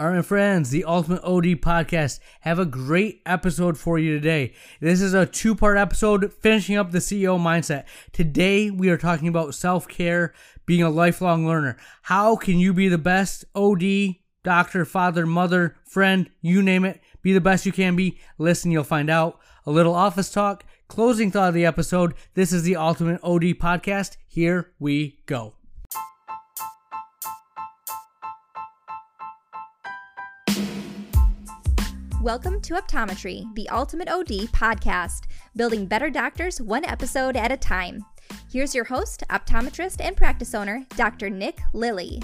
All right, friends, the Ultimate OD podcast have a great episode for you today. This is a two part episode finishing up the CEO mindset. Today, we are talking about self care, being a lifelong learner. How can you be the best OD, doctor, father, mother, friend, you name it? Be the best you can be. Listen, you'll find out. A little office talk. Closing thought of the episode. This is the Ultimate OD podcast. Here we go. Welcome to Optometry, the Ultimate OD podcast, building better doctors one episode at a time. Here's your host, optometrist, and practice owner, Dr. Nick Lilly.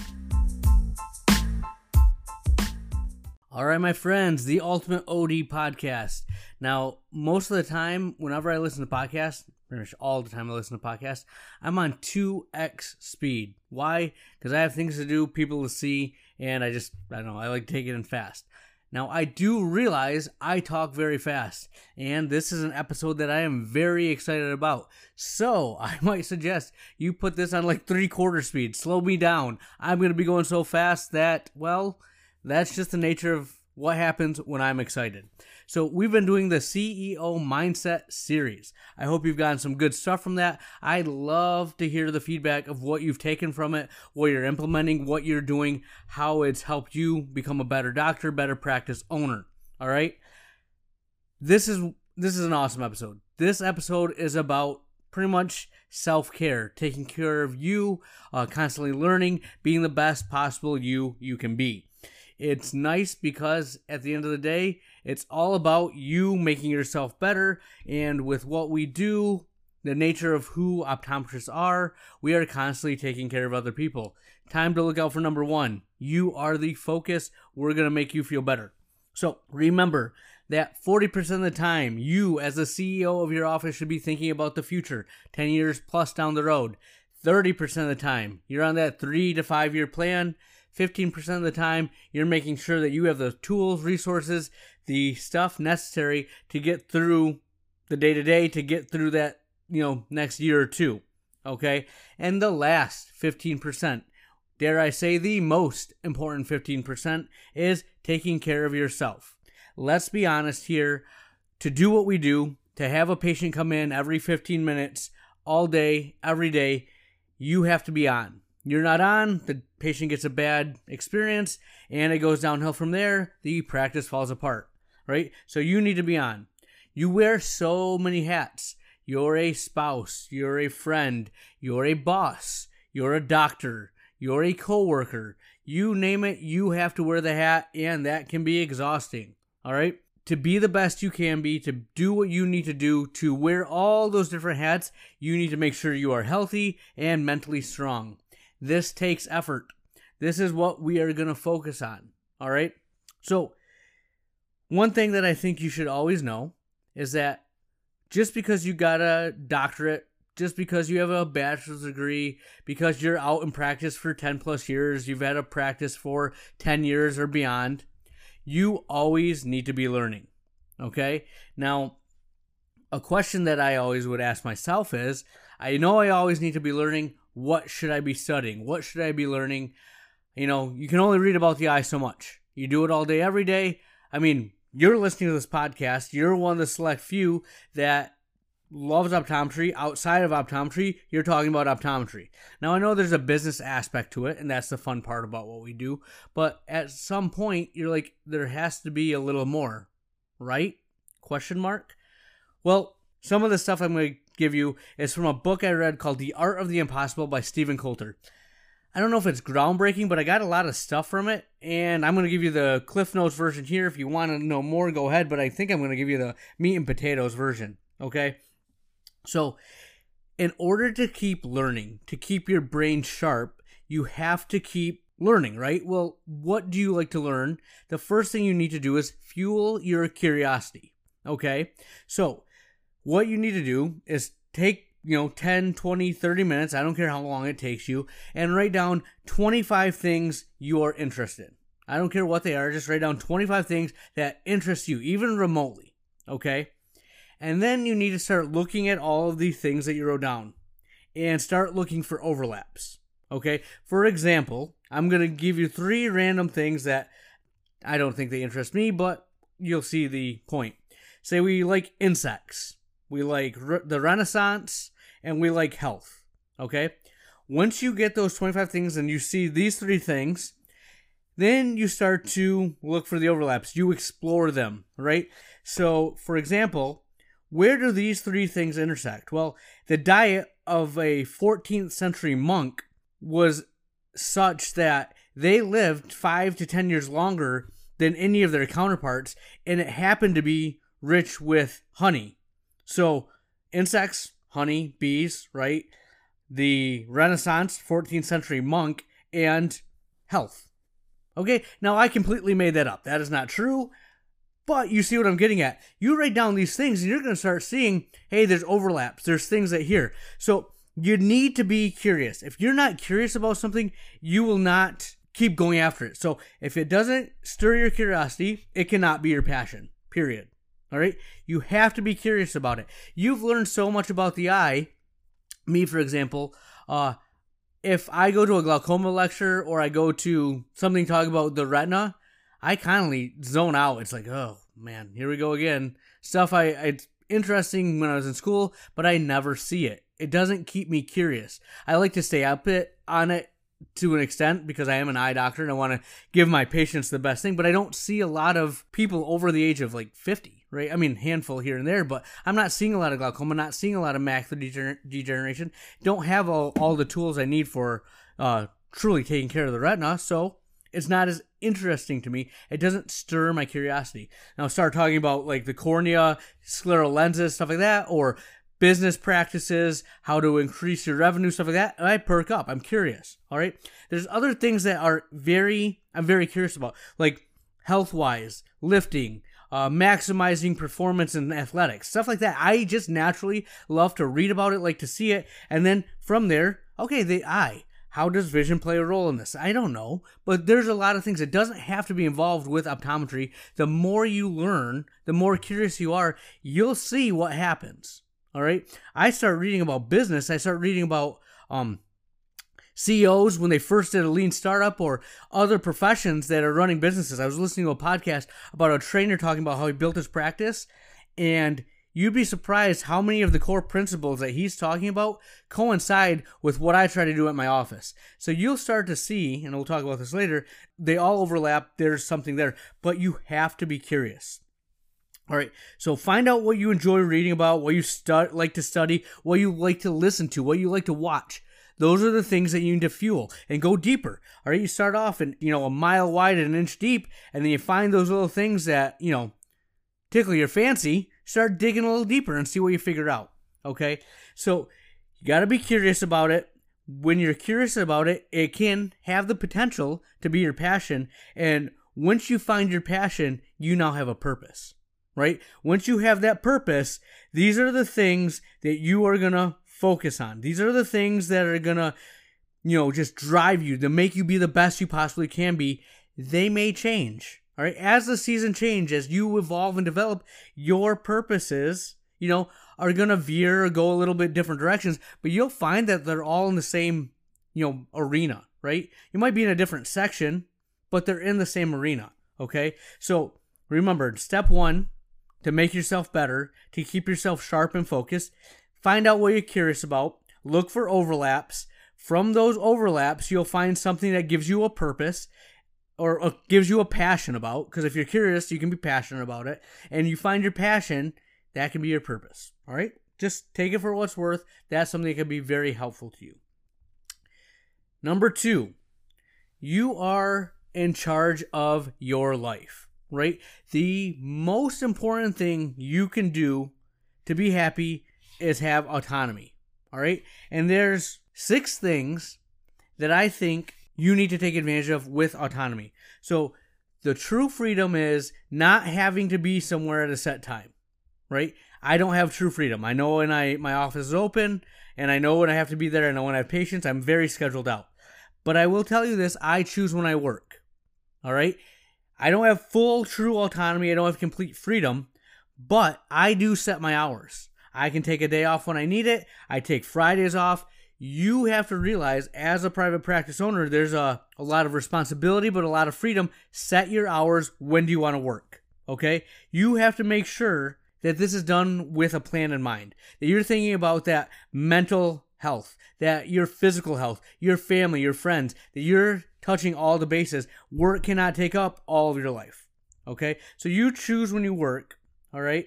All right, my friends, the Ultimate OD podcast. Now, most of the time, whenever I listen to podcasts, pretty much all the time I listen to podcasts, I'm on 2x speed. Why? Because I have things to do, people to see, and I just, I don't know, I like to take it in fast. Now, I do realize I talk very fast, and this is an episode that I am very excited about. So, I might suggest you put this on like three quarter speed. Slow me down. I'm going to be going so fast that, well, that's just the nature of what happens when I'm excited. So, we've been doing the CEO Mindset series. I hope you've gotten some good stuff from that. I'd love to hear the feedback of what you've taken from it, what you're implementing, what you're doing, how it's helped you become a better doctor, better practice owner. All right? This is this is an awesome episode. This episode is about pretty much self care, taking care of you, uh, constantly learning, being the best possible you you can be. It's nice because at the end of the day, it's all about you making yourself better. And with what we do, the nature of who optometrists are, we are constantly taking care of other people. Time to look out for number one. You are the focus. We're going to make you feel better. So remember that 40% of the time, you as the CEO of your office should be thinking about the future, 10 years plus down the road. 30% of the time, you're on that three to five year plan. 15% of the time, you're making sure that you have the tools, resources, the stuff necessary to get through the day to day, to get through that, you know, next year or two. Okay? And the last 15%, dare I say the most important 15%, is taking care of yourself. Let's be honest here. To do what we do, to have a patient come in every 15 minutes, all day, every day, you have to be on you're not on, the patient gets a bad experience, and it goes downhill from there. The practice falls apart, right? So you need to be on. You wear so many hats. You're a spouse, you're a friend, you're a boss, you're a doctor, you're a coworker. You name it, you have to wear the hat, and that can be exhausting. All right? To be the best you can be, to do what you need to do, to wear all those different hats, you need to make sure you are healthy and mentally strong. This takes effort. This is what we are going to focus on. All right. So, one thing that I think you should always know is that just because you got a doctorate, just because you have a bachelor's degree, because you're out in practice for 10 plus years, you've had a practice for 10 years or beyond, you always need to be learning. Okay. Now, a question that I always would ask myself is I know I always need to be learning what should I be studying? What should I be learning? You know, you can only read about the eye so much. You do it all day, every day. I mean, you're listening to this podcast. You're one of the select few that loves optometry. Outside of optometry, you're talking about optometry. Now, I know there's a business aspect to it, and that's the fun part about what we do. But at some point, you're like, there has to be a little more, right? Question mark. Well, some of the stuff I'm going to give you is from a book I read called The Art of the Impossible by Steven Kotler. I don't know if it's groundbreaking, but I got a lot of stuff from it, and I'm going to give you the Cliff Notes version here. If you want to know more, go ahead, but I think I'm going to give you the meat and potatoes version, okay? So, in order to keep learning, to keep your brain sharp, you have to keep learning, right? Well, what do you like to learn? The first thing you need to do is fuel your curiosity, okay? So, what you need to do is take you know 10 20 30 minutes i don't care how long it takes you and write down 25 things you are interested in. I don't care what they are just write down 25 things that interest you even remotely okay? And then you need to start looking at all of these things that you wrote down and start looking for overlaps okay? For example i'm going to give you three random things that I don't think they interest me, but you'll see the point. Say we like insects, we like re- the Renaissance, and we like health. Okay? Once you get those 25 things and you see these three things, then you start to look for the overlaps. You explore them, right? So, for example, where do these three things intersect? Well, the diet of a 14th century monk was such that they lived five to 10 years longer than any of their counterparts, and it happened to be rich with honey. So, insects, honey, bees, right? The Renaissance, 14th century monk, and health. Okay, now I completely made that up. That is not true. But you see what I'm getting at. You write down these things and you're going to start seeing, hey, there's overlaps. There's things that here. So you need to be curious. If you're not curious about something, you will not keep going after it. So if it doesn't stir your curiosity, it cannot be your passion. Period. All right? You have to be curious about it. You've learned so much about the eye. Me, for example, uh, if I go to a glaucoma lecture or I go to something talking about the retina, I kind of zone out. It's like, oh man, here we go again. Stuff I it's interesting when I was in school, but I never see it. It doesn't keep me curious. I like to stay up it on it to an extent because I am an eye doctor and I want to give my patients the best thing, but I don't see a lot of people over the age of like 50, right? I mean, handful here and there, but I'm not seeing a lot of glaucoma, not seeing a lot of macular degeneration. Don't have all, all the tools I need for uh, truly taking care of the retina, so it's not as interesting to me. It doesn't stir my curiosity. Now start talking about like the cornea, scleral lenses, stuff like that, or business practices, how to increase your revenue, stuff like that. I perk up. I'm curious. All right. There's other things that are very, I'm very curious about, like health wise, lifting, uh, maximizing performance in athletics, stuff like that. I just naturally love to read about it, like to see it. And then from there, okay, the eye. How does vision play a role in this? I don't know, but there's a lot of things. It doesn't have to be involved with optometry. The more you learn, the more curious you are, you'll see what happens. All right. I start reading about business. I start reading about um, CEOs when they first did a lean startup or other professions that are running businesses. I was listening to a podcast about a trainer talking about how he built his practice, and you'd be surprised how many of the core principles that he's talking about coincide with what I try to do at my office. So you'll start to see, and we'll talk about this later, they all overlap. There's something there, but you have to be curious. All right, so find out what you enjoy reading about, what you like to study, what you like to listen to, what you like to watch. Those are the things that you need to fuel and go deeper. All right, you start off and you know a mile wide and an inch deep, and then you find those little things that you know tickle your fancy. Start digging a little deeper and see what you figure out. Okay, so you got to be curious about it. When you're curious about it, it can have the potential to be your passion, and once you find your passion, you now have a purpose right? Once you have that purpose, these are the things that you are going to focus on. These are the things that are going to, you know, just drive you to make you be the best you possibly can be. They may change. All right. As the season changes, as you evolve and develop, your purposes, you know, are going to veer or go a little bit different directions, but you'll find that they're all in the same, you know, arena, right? You might be in a different section, but they're in the same arena. Okay. So remember, step one, to make yourself better, to keep yourself sharp and focused. Find out what you're curious about. Look for overlaps. From those overlaps, you'll find something that gives you a purpose or uh, gives you a passion about. Because if you're curious, you can be passionate about it. And you find your passion, that can be your purpose. All right? Just take it for what's worth. That's something that can be very helpful to you. Number two, you are in charge of your life right? The most important thing you can do to be happy is have autonomy, all right? And there's six things that I think you need to take advantage of with autonomy. So the true freedom is not having to be somewhere at a set time, right? I don't have true freedom. I know when I my office is open and I know when I have to be there. I when I have patients. I'm very scheduled out. But I will tell you this: I choose when I work. All right, I don't have full true autonomy, I don't have complete freedom, but I do set my hours. I can take a day off when I need it. I take Fridays off. you have to realize as a private practice owner, there's a, a lot of responsibility, but a lot of freedom. Set your hours. When do you want to work? Okay. You have to make sure that this is done with a plan in mind, that you're thinking about that mental health, that your physical health, your family, your friends, that you're touching all the bases. Work cannot take up all of your life. Okay. So you choose when you work. All right.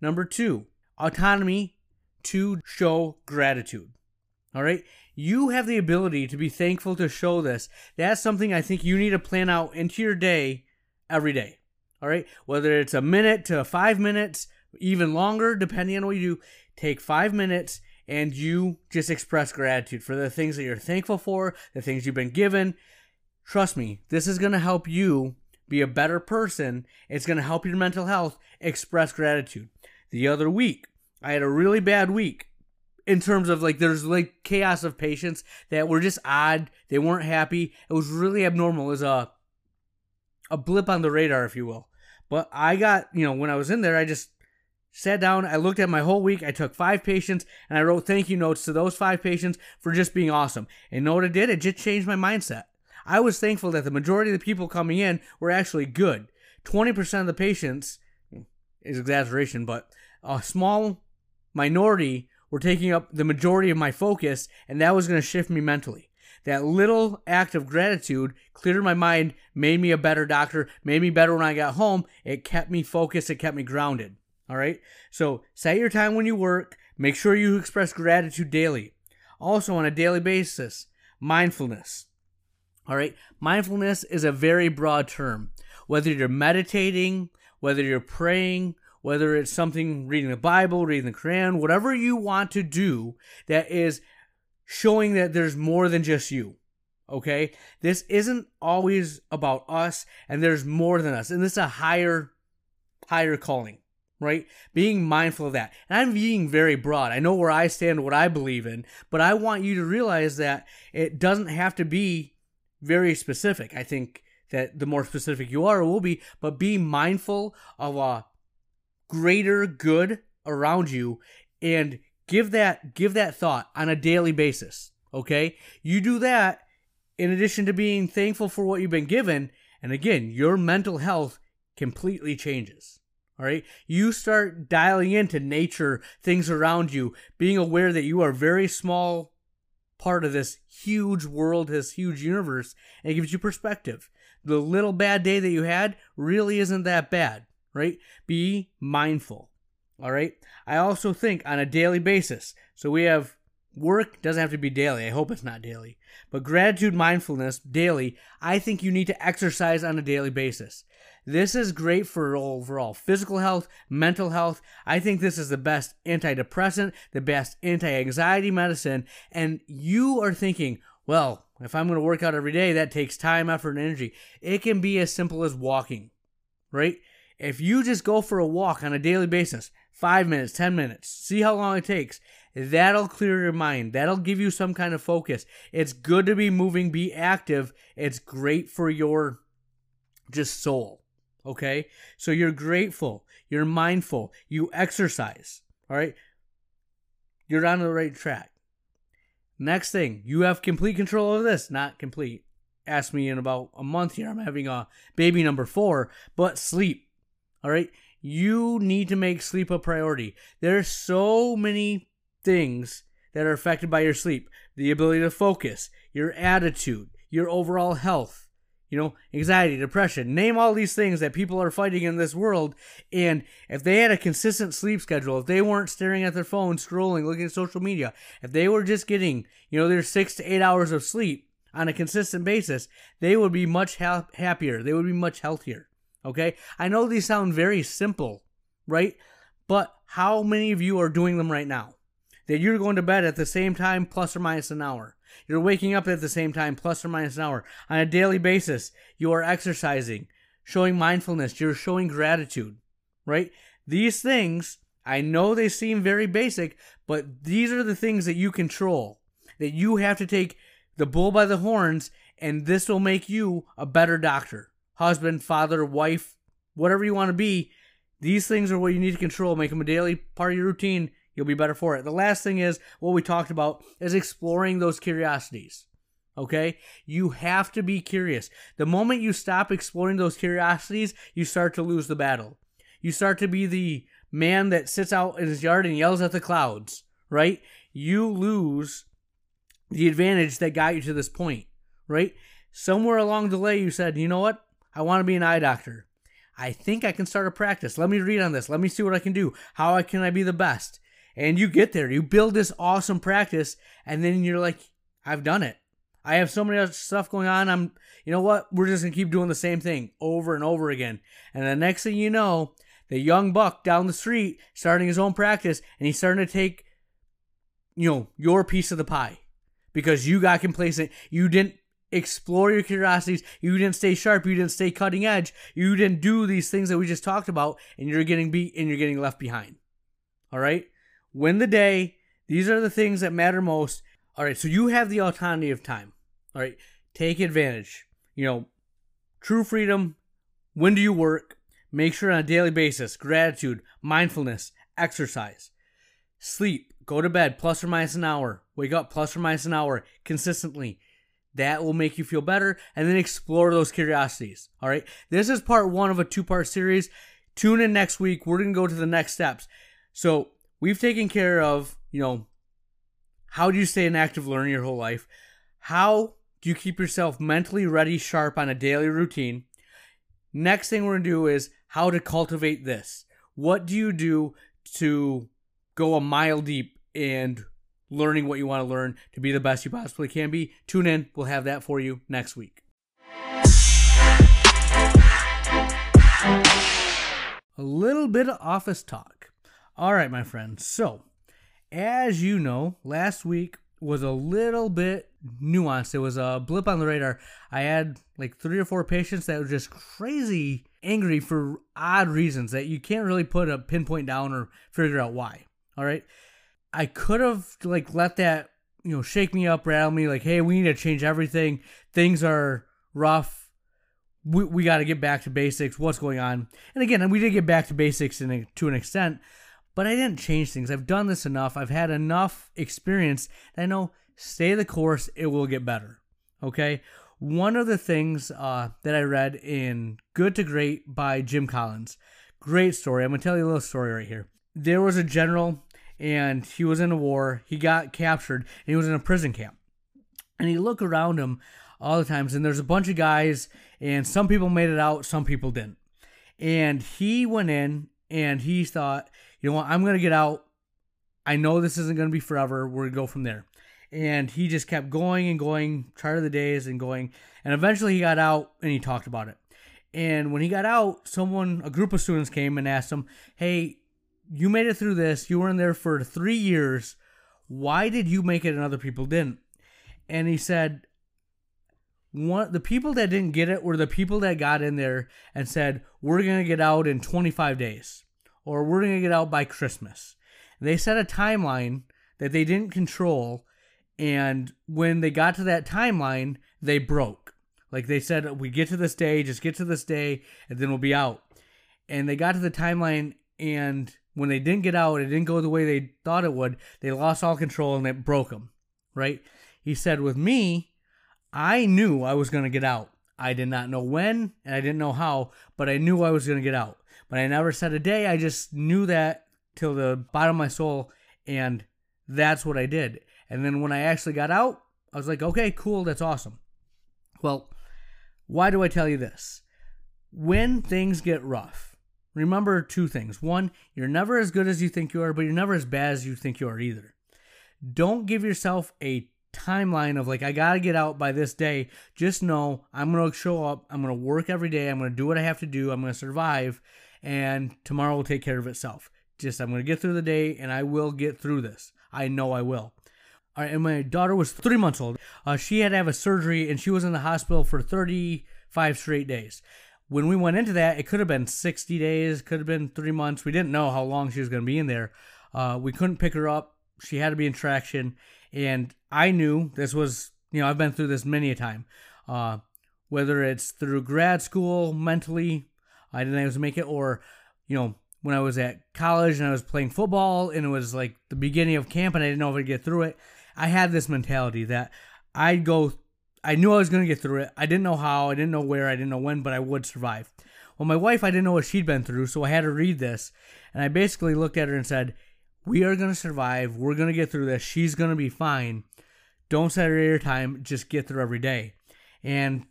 Number two, autonomy to show gratitude. All right. You have the ability to be thankful to show this. That's something I think you need to plan out into your day every day. All right. Whether it's a minute to five minutes, even longer, depending on what you do, take five minutes and you just express gratitude for the things that you're thankful for, the things you've been given. Trust me, this is going to help you be a better person. It's going to help your mental health express gratitude. The other week, I had a really bad week in terms of like there's like chaos of patients that were just odd. They weren't happy. It was really abnormal. It was a a blip on the radar, if you will. But I got, you know, when I was in there, I just sat down, I looked at my whole week, I took five patients, and I wrote thank you notes to those five patients for just being awesome. And know what it did? It just changed my mindset. I was thankful that the majority of the people coming in were actually good. 20% of the patients is exaggeration, but a small minority were taking up the majority of my focus, and that was going to shift me mentally. That little act of gratitude cleared my mind, made me a better doctor, made me better when I got home. It kept me focused, it kept me grounded. All right? So set your time when you work. Make sure you express gratitude daily. Also, on a daily basis, mindfulness. All right? Mindfulness is a very broad term. Whether you're meditating, whether you're praying, whether it's something reading the Bible, reading the Quran, whatever you want to do that is showing that there's more than just you. Okay? This isn't always about us and there's more than us. And this is a higher higher calling, right? Being mindful of that. And I'm being very broad. I know where I stand, what I believe in, but I want you to realize that it doesn't have to be very specific. I think that the more specific you are, it will be, but be mindful of a greater good around you and give that give that thought on a daily basis okay you do that in addition to being thankful for what you've been given and again your mental health completely changes all right you start dialing into nature things around you being aware that you are a very small part of this huge world this huge universe and it gives you perspective the little bad day that you had really isn't that bad right? Be mindful. All right. I also think on a daily basis. So we have work doesn't have to be daily. I hope it's not daily. But gratitude, mindfulness daily, I think you need to exercise on a daily basis. This is great for overall physical health, mental health. I think this is the best antidepressant, the best anti anxiety medicine. And you are thinking, well, if I'm going to work out every day, that takes time, effort, and energy. It can be as simple as walking, right? If you just go for a walk on a daily basis, five minutes, 10 minutes, see how long it takes, that'll clear your mind. That'll give you some kind of focus. It's good to be moving, be active. It's great for your just soul. Okay? So you're grateful, you're mindful, you exercise. All right? You're on the right track. Next thing, you have complete control of this. Not complete. Ask me in about a month here. I'm having a baby number four, but sleep. All right. You need to make sleep a priority. There's so many things that are affected by your sleep the ability to focus, your attitude, your overall health, you know, anxiety, depression. Name all these things that people are fighting in this world. And if they had a consistent sleep schedule, if they weren't staring at their phone, scrolling, looking at social media, if they were just getting, you know, their six to eight hours of sleep on a consistent basis, they would be much ha- happier. They would be much healthier. Okay? I know these sound very simple, right? But how many of you are doing them right now? That you're going to bed at the same time, plus or minus an hour. You're waking up at the same time, plus or minus an hour. On a daily basis, you are exercising, showing mindfulness, you're showing gratitude, right? These things, I know they seem very basic, but these are the things that you control. That you have to take the bull by the horns, and this will make you a better doctor husband, father, wife, whatever you want to be. These things are what you need to control. Make them a daily part of your routine. You'll be better for it. The last thing is what we talked about is exploring those curiosities. Okay? You have to be curious. The moment you stop exploring those curiosities, you start to lose the battle. You start to be the man that sits out in his yard and yells at the clouds, right? You lose the advantage that got you to this point, right? Somewhere along the way, you said, you know what? I want to be an eye doctor. I think I can start a practice. Let me read on this. Let me see what I can do. How can I be the best? And you get there. You build this awesome practice, and then you're like, I've done it. I have so many other stuff going on. I'm, you know what? We're just gonna keep doing the same thing over and over again. And the next thing you know, the young buck down the street starting his own practice, and he's starting to take, you know, your piece of the pie because you got complacent. You didn't explore your curiosities. You didn't stay sharp. You didn't stay cutting edge. You didn't do these things that we just talked about, and you're getting beat and you're getting left behind. All right? Win the day. These are the things that matter most. All right, so you have the autonomy of time. All right, take advantage. You know, true freedom. When do you work? Make sure on a daily basis gratitude, mindfulness, exercise, sleep, go to bed plus or minus an hour, wake up plus or minus an hour consistently that will make you feel better. And then explore those curiosities. All right. This is part one of a two part series. Tune in next week. We're going to go to the next steps. So we've taken care of, you know, how do you stay an active learner your whole life? How do you keep yourself mentally ready, sharp on a daily routine? Next thing we're going to do is how to cultivate this. What do you do to go a mile deep and learning what you want to learn to be the best you possibly can be. Tune in. We'll have that for you next week. A little bit of office talk. All right, my friends. So, as you know, last week was a little bit nuanced. It was a blip on the radar. I had like three or four patients that were just crazy angry for odd reasons that you can't really put a pinpoint down or figure out why. All right. I could have like let that you know shake me up, rattle me, like, hey, we need to change everything. Things are rough. We, we got to get back to basics. What's going on? And again, we did get back to basics in a, to an extent, but I didn't change things. I've done this enough. I've had enough experience. I know stay the course. It will get better. Okay. One of the things uh, that I read in Good to Great by Jim Collins. Great story. I'm gonna tell you a little story right here. There was a general and he was in a war. He got captured and he was in a prison camp. And he looked around him all the times, and there's a bunch of guys, and some people made it out, some people didn't. And he went in and he thought, you know what, I'm gonna get out. I know this isn't gonna be forever. We're gonna go from there. And he just kept going and going, chart of the days and going. And eventually he got out and he talked about it. And when he got out, someone, a group of students came and asked him, Hey, you made it through this. You were in there for three years. Why did you make it and other people didn't? And he said, one the people that didn't get it were the people that got in there and said, We're gonna get out in 25 days, or we're gonna get out by Christmas. They set a timeline that they didn't control, and when they got to that timeline, they broke. Like they said, we get to this day, just get to this day, and then we'll be out. And they got to the timeline, and when they didn't get out, it didn't go the way they thought it would. They lost all control and it broke them, right? He said, with me, I knew I was going to get out. I did not know when and I didn't know how, but I knew I was going to get out. But I never said a day. I just knew that till the bottom of my soul, and that's what I did. And then when I actually got out, I was like, okay, cool, that's awesome. Well, why do I tell you this? When things get rough, remember two things. One, you're never as good as you think you are, but you're never as bad as you think you are either. Don't give yourself a timeline of like, I got to get out by this day. Just know I'm going to show up. I'm going to work every day. I'm going to do what I have to do. I'm going to survive. And tomorrow will take care of itself. Just, I'm going to get through the day and I will get through this. I know I will. All right, and my daughter was three months old. Uh, she had to have a surgery and she was in the hospital for 35 straight days when we went into that, it could have been 60 days, could have been three months. We didn't know how long she was going to be in there. Uh, we couldn't pick her up. She had to be in traction. And I knew this was, you know, I've been through this many a time. Uh, whether it's through grad school mentally, I didn't to make it, or, you know, when I was at college and I was playing football and it was like the beginning of camp and I didn't know if I'd get through it. I had this mentality that I'd go, I knew I was going to get through it. I didn't know how, I didn't know where, I didn't know when, but I would survive. Well, my wife, I didn't know what she'd been through, so I had to read this. And I basically looked at her and said, We are going to survive. We're going to get through this. She's going to be fine. Don't set her air time. Just get through every day. And,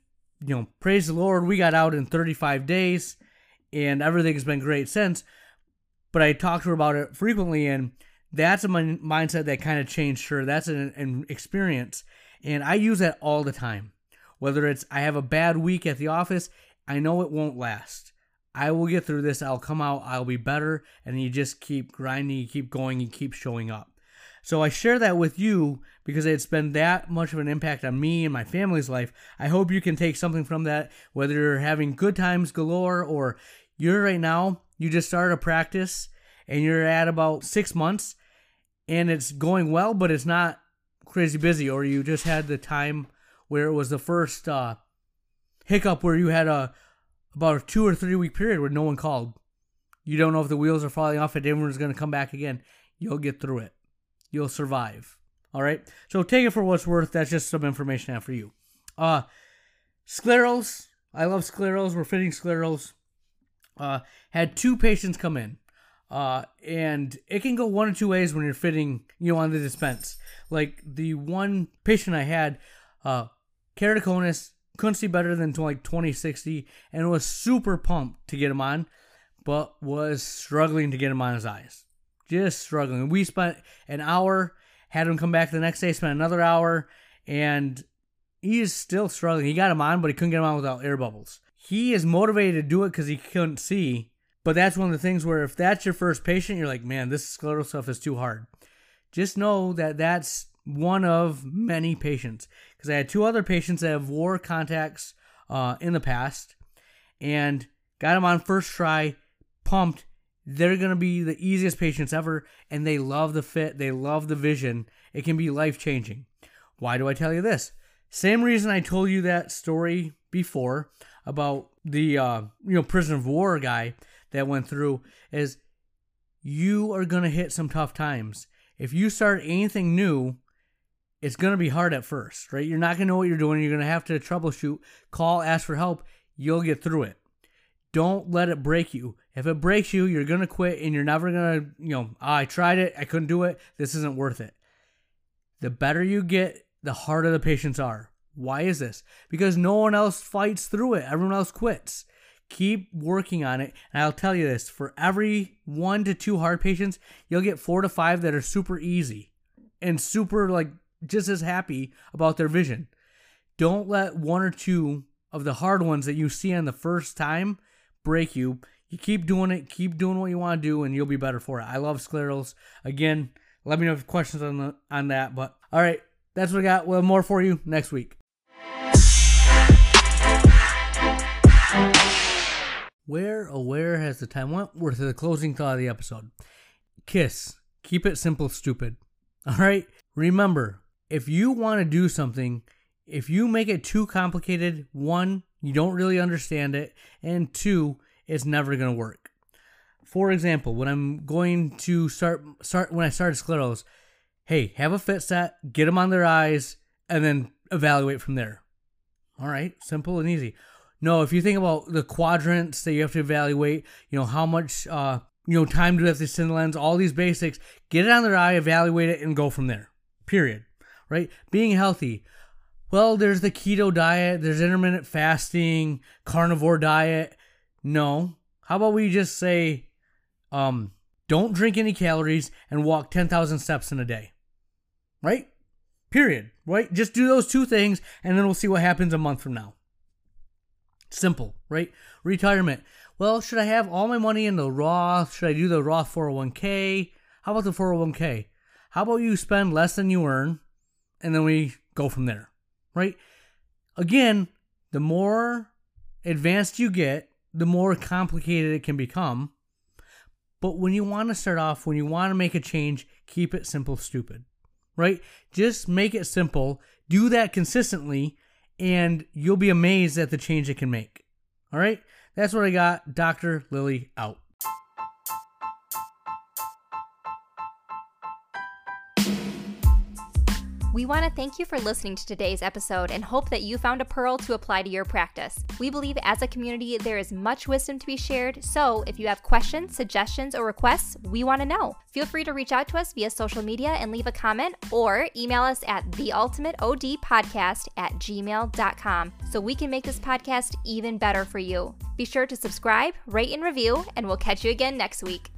you know, praise the Lord, we got out in 35 days and everything's been great since. But I talked to her about it frequently, and that's a min- mindset that kind of changed her. That's an, an experience. And I use that all the time. Whether it's I have a bad week at the office, I know it won't last. I will get through this. I'll come out. I'll be better. And you just keep grinding, you keep going, you keep showing up. So I share that with you because it's been that much of an impact on me and my family's life. I hope you can take something from that, whether you're having good times galore or you're right now, you just started a practice and you're at about six months and it's going well, but it's not crazy busy, or you just had the time where it was the first uh, hiccup where you had a about a two or three week period where no one called. You don't know if the wheels are falling off and everyone's going to come back again. You'll get through it. You'll survive. All right. So take it for what's worth. That's just some information have for you. Uh, sclerals. I love sclerals. We're fitting sclerals. Uh, had two patients come in. Uh, and it can go one or two ways when you're fitting, you know, on the dispense. Like the one patient I had, uh, keratoconus, couldn't see better than like 2060 and was super pumped to get him on, but was struggling to get him on his eyes. Just struggling. We spent an hour, had him come back the next day, spent another hour, and he is still struggling. He got him on, but he couldn't get him on without air bubbles. He is motivated to do it because he couldn't see, but that's one of the things where if that's your first patient, you're like, man, this scleral stuff is too hard. Just know that that's one of many patients because I had two other patients that have wore contacts uh, in the past and got them on first try, pumped. They're going to be the easiest patients ever, and they love the fit, they love the vision. It can be life changing. Why do I tell you this? Same reason I told you that story before about the uh, you know prisoner of war guy that went through is you are to hit some tough times. If you start anything new, it's to be hard at first, right? You're not to know what you're doing. You're to have to troubleshoot, call, ask for help. You'll get through it. Don't let it break you. If it breaks you, you're to quit and you're never to, you know, I tried it. I couldn't do it. This isn't worth it. The better you get, the harder the patients are. Why is this? Because no one else fights through it. Everyone else quits. Keep working on it. And I'll tell you this for every one to two hard patients, you'll get four to five that are super easy and super, like, just as happy about their vision. Don't let one or two of the hard ones that you see on the first time break you. You keep doing it, keep doing what you want to do, and you'll be better for it. I love sclerals. Again, let me know if you have questions on the, on that. But all right, that's what I got. We'll have more for you next week. Where, oh, where has the time went? We're to the closing thought of the episode. Kiss. Keep it simple, stupid. All right? Remember, if you want to do something, if you make it too complicated, one, you don't really understand it, and two, it's never going to work. For example, when I'm going to start start when I started sclerals, hey, have a fit set, get them on their eyes, and then evaluate from there. All right, simple and easy. No, if you think about the quadrants that you have to evaluate, you know how much uh, you know time do they have to send the lens, all these basics, get it on their eye, evaluate it, and go from there. Period. Right? Being healthy. Well, there's the keto diet, there's intermittent fasting, carnivore diet. No. How about we just say, um, don't drink any calories and walk 10,000 steps in a day? Right? Period. Right? Just do those two things and then we'll see what happens a month from now. Simple, right? Retirement. Well, should I have all my money in the Roth? Should I do the Roth 401k? How about the 401k? How about you spend less than you earn and then we go from there, right? Again, the more advanced you get, the more complicated it can become. But when you want to start off, when you want to make a change, keep it simple, stupid, right? Just make it simple. Do that consistently, and you'll be amazed at the change it can make. All right? That's what I got. Dr. Lilly out. We want to thank you for listening to today's episode and hope that you found a pearl to apply to your practice. We believe as a community there is much wisdom to be shared, so if you have questions, suggestions, or requests, we want to know. Feel free to reach out to us via social media and leave a comment or email us at theultimateodpodcast at gmail.com so we can make this podcast even better for you. Be sure to subscribe, rate, and review, and we'll catch you again next week.